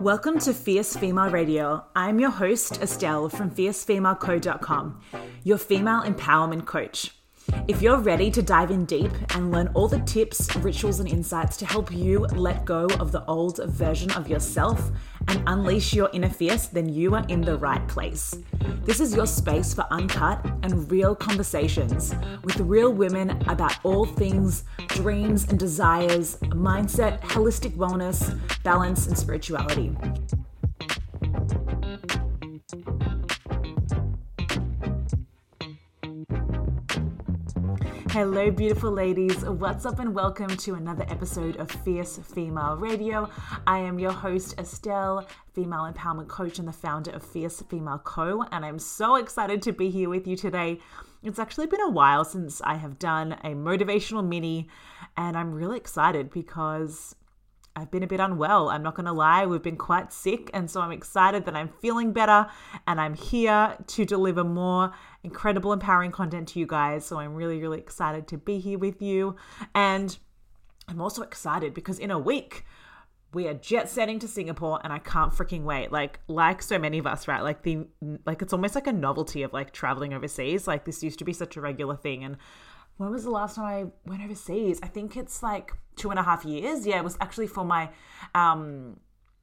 Welcome to Fierce Female Radio. I'm your host, Estelle from fiercefemaleco.com, your female empowerment coach. If you're ready to dive in deep and learn all the tips, rituals, and insights to help you let go of the old version of yourself and unleash your inner fierce, then you are in the right place. This is your space for uncut and real conversations with real women about all things dreams and desires, mindset, holistic wellness, balance, and spirituality. Hello, beautiful ladies. What's up, and welcome to another episode of Fierce Female Radio. I am your host, Estelle, female empowerment coach and the founder of Fierce Female Co. And I'm so excited to be here with you today. It's actually been a while since I have done a motivational mini, and I'm really excited because I've been a bit unwell. I'm not going to lie. We've been quite sick. And so I'm excited that I'm feeling better and I'm here to deliver more incredible, empowering content to you guys. So I'm really, really excited to be here with you. And I'm also excited because in a week, we are jet setting to Singapore and I can't freaking wait. Like like so many of us, right? Like the like it's almost like a novelty of like traveling overseas. Like this used to be such a regular thing and when was the last time I went overseas? I think it's like two and a half years. Yeah, it was actually for my um,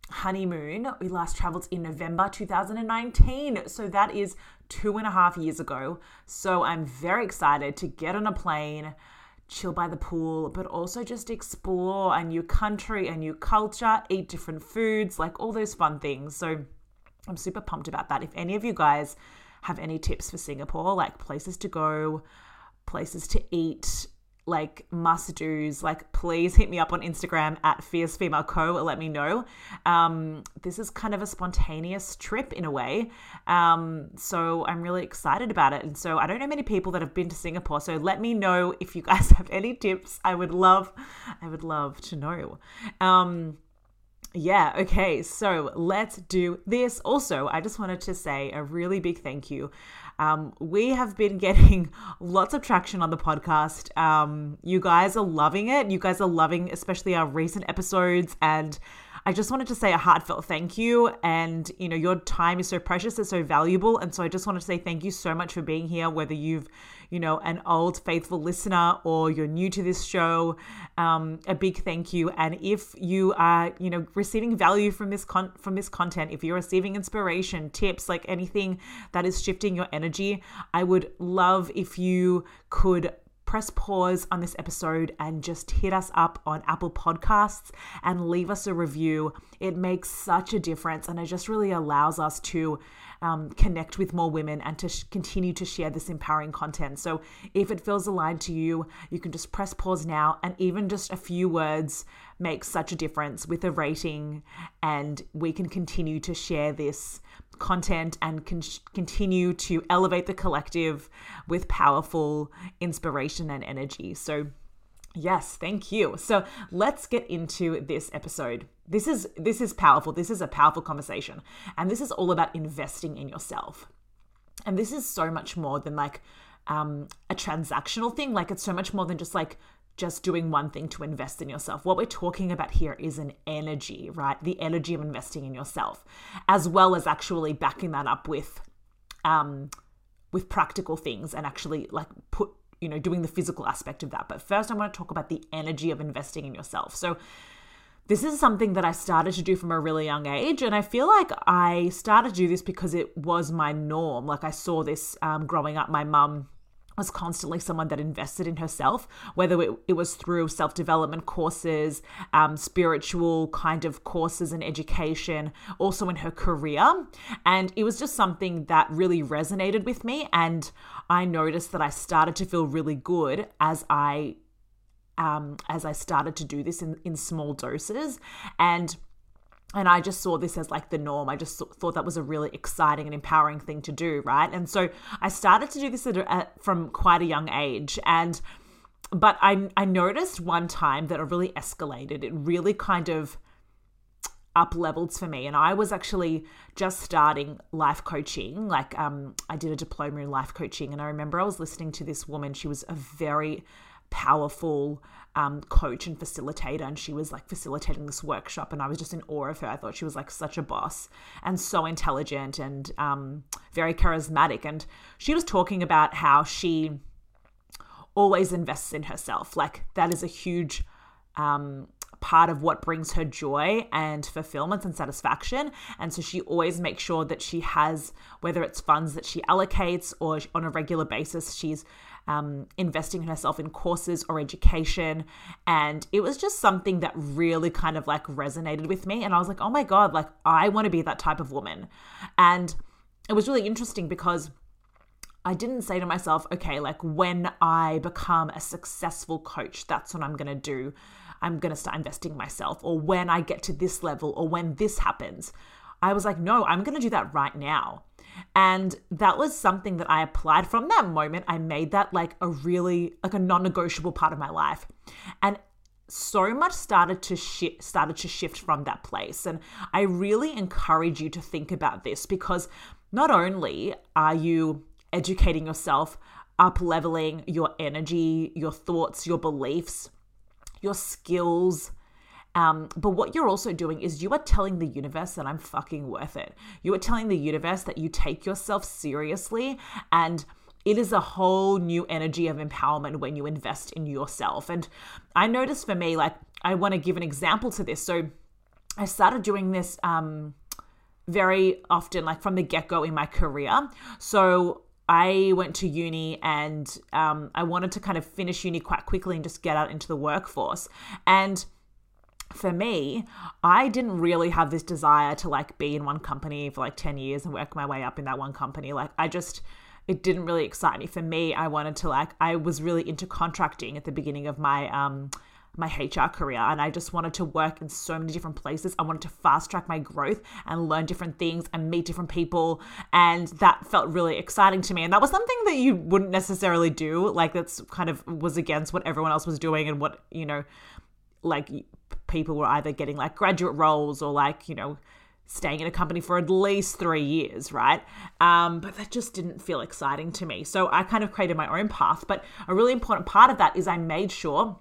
honeymoon. We last traveled in November 2019. So that is two and a half years ago. So I'm very excited to get on a plane, chill by the pool, but also just explore a new country, a new culture, eat different foods, like all those fun things. So I'm super pumped about that. If any of you guys have any tips for Singapore, like places to go, places to eat, like must do's, like please hit me up on Instagram at Fierce Female Co. Let me know. Um, this is kind of a spontaneous trip in a way, um, so I'm really excited about it. And so I don't know many people that have been to Singapore, so let me know if you guys have any tips. I would love, I would love to know. Um, yeah, okay, so let's do this. Also, I just wanted to say a really big thank you um, we have been getting lots of traction on the podcast. Um, you guys are loving it. You guys are loving, especially our recent episodes. And I just wanted to say a heartfelt thank you. And, you know, your time is so precious, it's so valuable. And so I just wanted to say thank you so much for being here, whether you've, you know, an old faithful listener or you're new to this show. Um, a big thank you. And if you are, you know, receiving value from this con- from this content, if you're receiving inspiration, tips, like anything that is shifting your energy, I would love if you could press pause on this episode and just hit us up on Apple Podcasts and leave us a review. It makes such a difference and it just really allows us to um, connect with more women and to sh- continue to share this empowering content. So if it feels aligned to you, you can just press pause now and even just a few words makes such a difference with a rating and we can continue to share this content and con- continue to elevate the collective with powerful inspiration and energy. So, yes, thank you. So, let's get into this episode. This is this is powerful. This is a powerful conversation. And this is all about investing in yourself. And this is so much more than like um, a transactional thing. Like it's so much more than just like just doing one thing to invest in yourself. What we're talking about here is an energy, right? The energy of investing in yourself, as well as actually backing that up with, um, with practical things and actually like put, you know, doing the physical aspect of that. But first, I want to talk about the energy of investing in yourself. So, this is something that I started to do from a really young age. And I feel like I started to do this because it was my norm. Like I saw this um, growing up. My mum was constantly someone that invested in herself, whether it, it was through self development courses, um, spiritual kind of courses and education, also in her career. And it was just something that really resonated with me. And I noticed that I started to feel really good as I um, as I started to do this in, in small doses. And and I just saw this as like the norm. I just thought that was a really exciting and empowering thing to do, right? And so I started to do this at, at, from quite a young age, and but I I noticed one time that it really escalated. It really kind of up levels for me and i was actually just starting life coaching like um, i did a diploma in life coaching and i remember i was listening to this woman she was a very powerful um, coach and facilitator. And she was like facilitating this workshop, and I was just in awe of her. I thought she was like such a boss and so intelligent and um, very charismatic. And she was talking about how she always invests in herself. Like, that is a huge um, part of what brings her joy and fulfillment and satisfaction. And so she always makes sure that she has, whether it's funds that she allocates or on a regular basis, she's um, investing in herself in courses or education. And it was just something that really kind of like resonated with me. And I was like, oh my God, like I want to be that type of woman. And it was really interesting because I didn't say to myself, okay, like when I become a successful coach, that's what I'm going to do. I'm going to start investing in myself, or when I get to this level, or when this happens. I was like, no, I'm going to do that right now. And that was something that I applied from that moment. I made that like a really like a non-negotiable part of my life. And so much started to shi- started to shift from that place and I really encourage you to think about this because not only are you educating yourself, up leveling your energy, your thoughts, your beliefs, your skills, um, but what you're also doing is you are telling the universe that I'm fucking worth it. You are telling the universe that you take yourself seriously and it is a whole new energy of empowerment when you invest in yourself. And I noticed for me, like, I want to give an example to this. So I started doing this um, very often, like from the get go in my career. So I went to uni and um, I wanted to kind of finish uni quite quickly and just get out into the workforce. And for me, I didn't really have this desire to like be in one company for like 10 years and work my way up in that one company. Like, I just, it didn't really excite me. For me, I wanted to like, I was really into contracting at the beginning of my, um, my HR career and I just wanted to work in so many different places. I wanted to fast track my growth and learn different things and meet different people. And that felt really exciting to me. And that was something that you wouldn't necessarily do. Like, that's kind of was against what everyone else was doing and what, you know, like people were either getting like graduate roles or like, you know, staying in a company for at least three years, right? Um, but that just didn't feel exciting to me. So I kind of created my own path. But a really important part of that is I made sure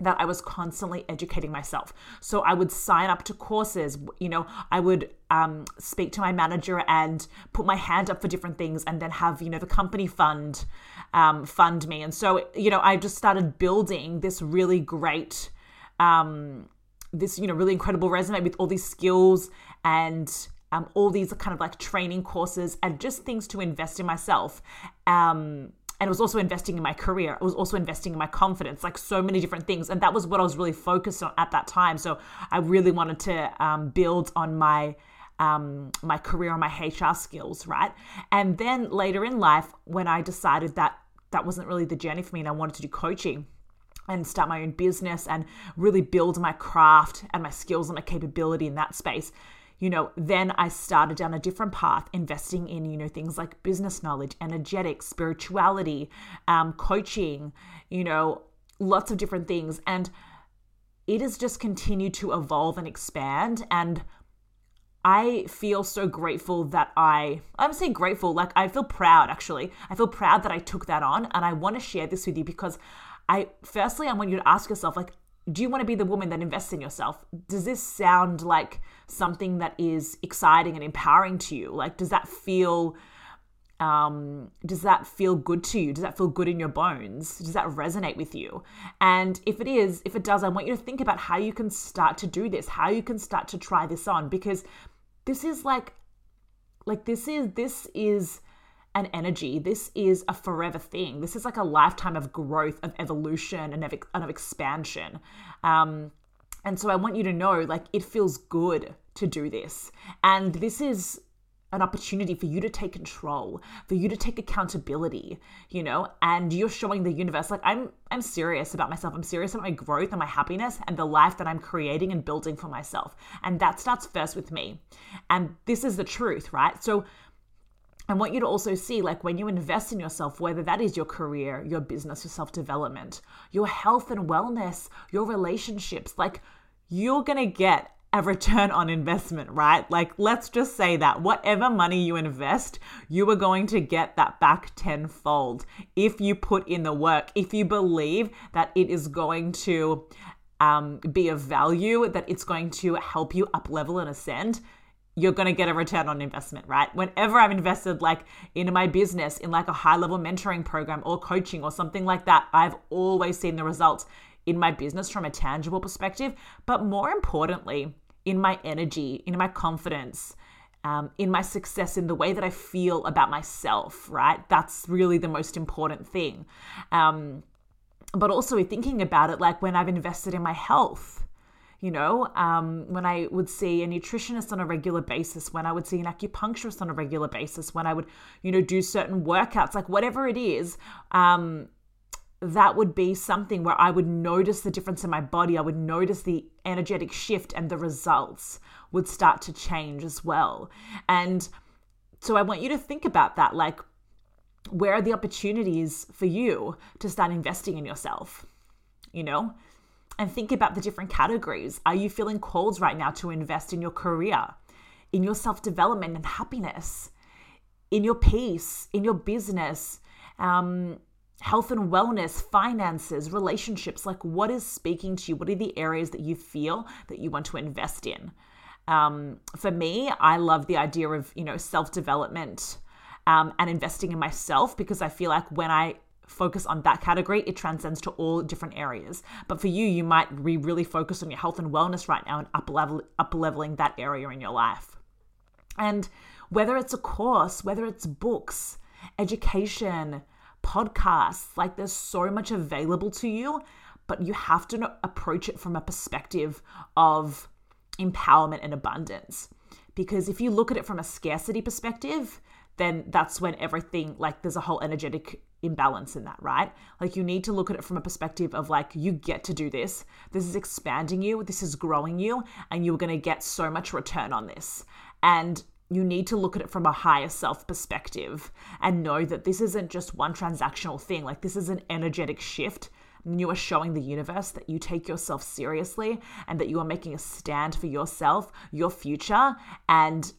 that I was constantly educating myself. So I would sign up to courses, you know, I would um, speak to my manager and put my hand up for different things and then have, you know, the company fund um, fund me. And so, you know, I just started building this really great um, this you know really incredible resume with all these skills and um, all these kind of like training courses and just things to invest in myself. Um, and it was also investing in my career. It was also investing in my confidence, like so many different things. And that was what I was really focused on at that time. So I really wanted to um, build on my um, my career and my HR skills, right? And then later in life, when I decided that that wasn't really the journey for me and I wanted to do coaching, and start my own business and really build my craft and my skills and my capability in that space you know then i started down a different path investing in you know things like business knowledge energetics spirituality um, coaching you know lots of different things and it has just continued to evolve and expand and I feel so grateful that I, I'm saying grateful, like I feel proud actually. I feel proud that I took that on and I want to share this with you because I firstly I want you to ask yourself like do you want to be the woman that invests in yourself? Does this sound like something that is exciting and empowering to you? Like does that feel um, does that feel good to you? Does that feel good in your bones? Does that resonate with you? And if it is, if it does, I want you to think about how you can start to do this, how you can start to try this on, because this is like, like this is this is an energy. This is a forever thing. This is like a lifetime of growth, of evolution, and of, and of expansion. Um, and so I want you to know like it feels good to do this. And this is an opportunity for you to take control, for you to take accountability, you know, and you're showing the universe like I'm I'm serious about myself. I'm serious about my growth and my happiness and the life that I'm creating and building for myself. And that starts first with me. And this is the truth, right? So I want you to also see, like, when you invest in yourself, whether that is your career, your business, your self development, your health and wellness, your relationships, like, you're to get a return on investment, right? Like, let's just say that whatever money you invest, you are going to get that back tenfold if you put in the work, if you believe that it is going to um, be of value, that it's going to help you up level and ascend. You're going to get a return on investment, right? Whenever I've invested like into my business, in like a high level mentoring program or coaching or something like that, I've always seen the results in my business from a tangible perspective, but more importantly, in my energy, in my confidence, um, in my success, in the way that I feel about myself, right? That's really the most important thing. Um, but also thinking about it like when I've invested in my health. You know, um, when I would see a nutritionist on a regular basis, when I would see an acupuncturist on a regular basis, when I would, you know, do certain workouts, like whatever it is, um, that would be something where I would notice the difference in my body. I would notice the energetic shift and the results would start to change as well. And so I want you to think about that like, where are the opportunities for you to start investing in yourself? You know? And think about the different categories. Are you feeling called right now to invest in your career, in your self development and happiness, in your peace, in your business? Um, health and wellness, finances, relationships, like what is speaking to you? What are the areas that you feel that you want to invest in? Um, for me, I love the idea of, you know, self development um, and investing in myself because I feel like when I focus on that category, it transcends to all different areas. But for you, you might be really focused on your health and wellness right now and up level up leveling that area in your life. And whether it's a course, whether it's books, education, podcasts. Like there's so much available to you, but you have to approach it from a perspective of empowerment and abundance. Because if you look at it from a scarcity perspective, then that's when everything, like, there's a whole energetic imbalance in that, right? Like, you need to look at it from a perspective of, like, you get to do this. This is expanding you, this is growing you, and you're going to get so much return on this. And you need to look at it from a higher self perspective and know that this isn't just one transactional thing. Like, this is an energetic shift. And you are showing the universe that you take yourself seriously and that you are making a stand for yourself, your future. And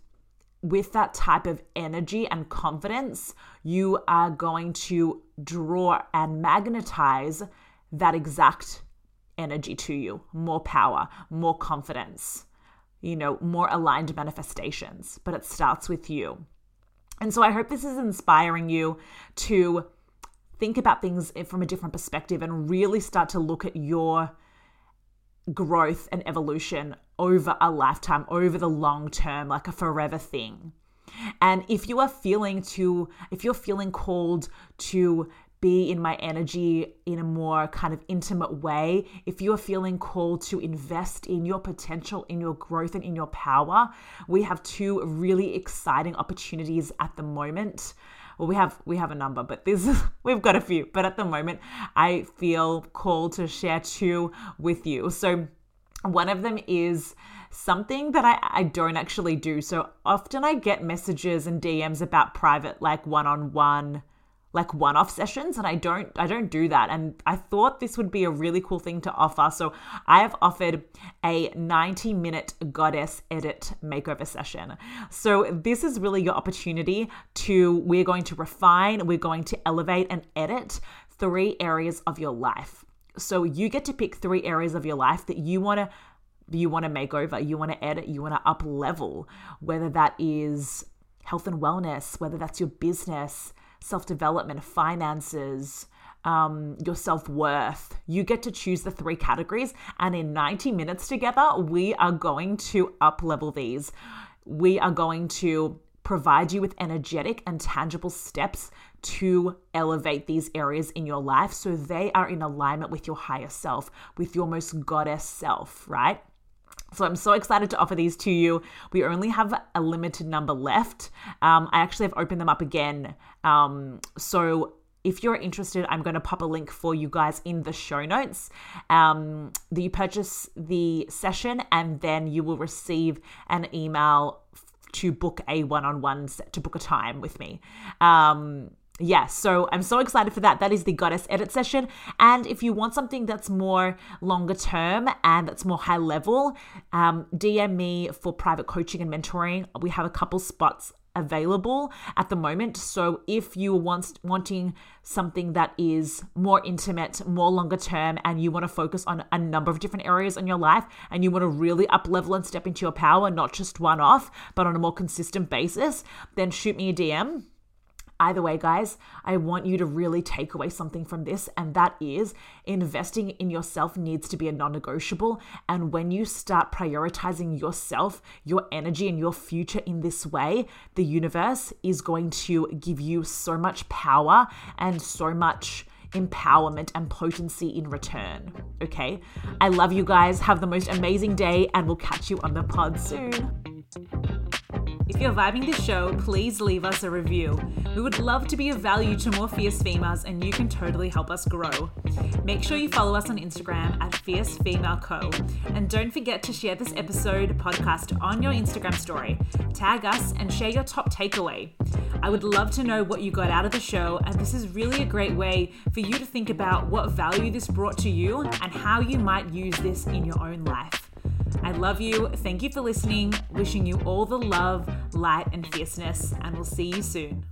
with that type of energy and confidence, you are going to draw and magnetize that exact energy to you more power, more confidence you know, more aligned manifestations, but it starts with you. And so I hope this is inspiring you to think about things from a different perspective and really start to look at your growth and evolution over a lifetime, over the long term, like a forever thing. And if you are feeling to, if you're feeling called to be in my energy in a more kind of intimate way, if you are feeling called to invest in your potential, in your growth, and in your power, we have two really exciting opportunities at the moment. Well, we have we have a number, but this we've got a few. But at the moment, I feel called to share two with you. So one of them is something that I, I don't actually do. So often I get messages and DMs about private, like one on one like one-off sessions and I don't I don't do that. And I thought this would be a really cool thing to offer. So I have offered a 90 minute goddess edit makeover session. So this is really your opportunity to we're going to refine we're going to elevate and edit three areas of your life. So you get to pick three areas of your life that you want to you want to make over you want to edit you want to up level whether that is health and wellness whether that's your business self development, finances, um, your self worth. You get to choose the three categories, and in 90 minutes together, we are going to up level these. We are going to provide you with energetic and tangible steps to elevate these areas in your life so they are in alignment with your higher self, with your most goddess self, right? So I'm so excited to offer these to you. We only have a limited number left. Um, I actually have opened them up again. Um, so if you're interested, I'm going to pop a link for you guys in the show notes. Um, you purchase the session and then you will receive an email to book a one-on-one to book a time with me. Um, Yes, so I'm so excited for that. That is the Goddess Edit session. And if you want something that's more longer term and that's more high level, um, DM me for private coaching and mentoring. We have a couple spots available at the moment. So if you want wanting something that is more intimate, more longer term, and you want to focus on a number of different areas in your life, and you want to really up level and step into your power, not just one off, but on a more consistent basis, then shoot me a DM Either way, guys, I want you to really take away something from this, and that is investing in yourself needs to be a non negotiable. And when you start prioritizing yourself, your energy, and your future in this way, the universe is going to give you so much power and so much empowerment and potency in return. Okay? I love you guys. Have the most amazing day, and we'll catch you on the pod soon. If you're vibing this show, please leave us a review. We would love to be of value to more fierce females, and you can totally help us grow. Make sure you follow us on Instagram at Fierce Female Co. And don't forget to share this episode podcast on your Instagram story. Tag us and share your top takeaway. I would love to know what you got out of the show, and this is really a great way for you to think about what value this brought to you and how you might use this in your own life. I love you. Thank you for listening. Wishing you all the love, light, and fierceness, and we'll see you soon.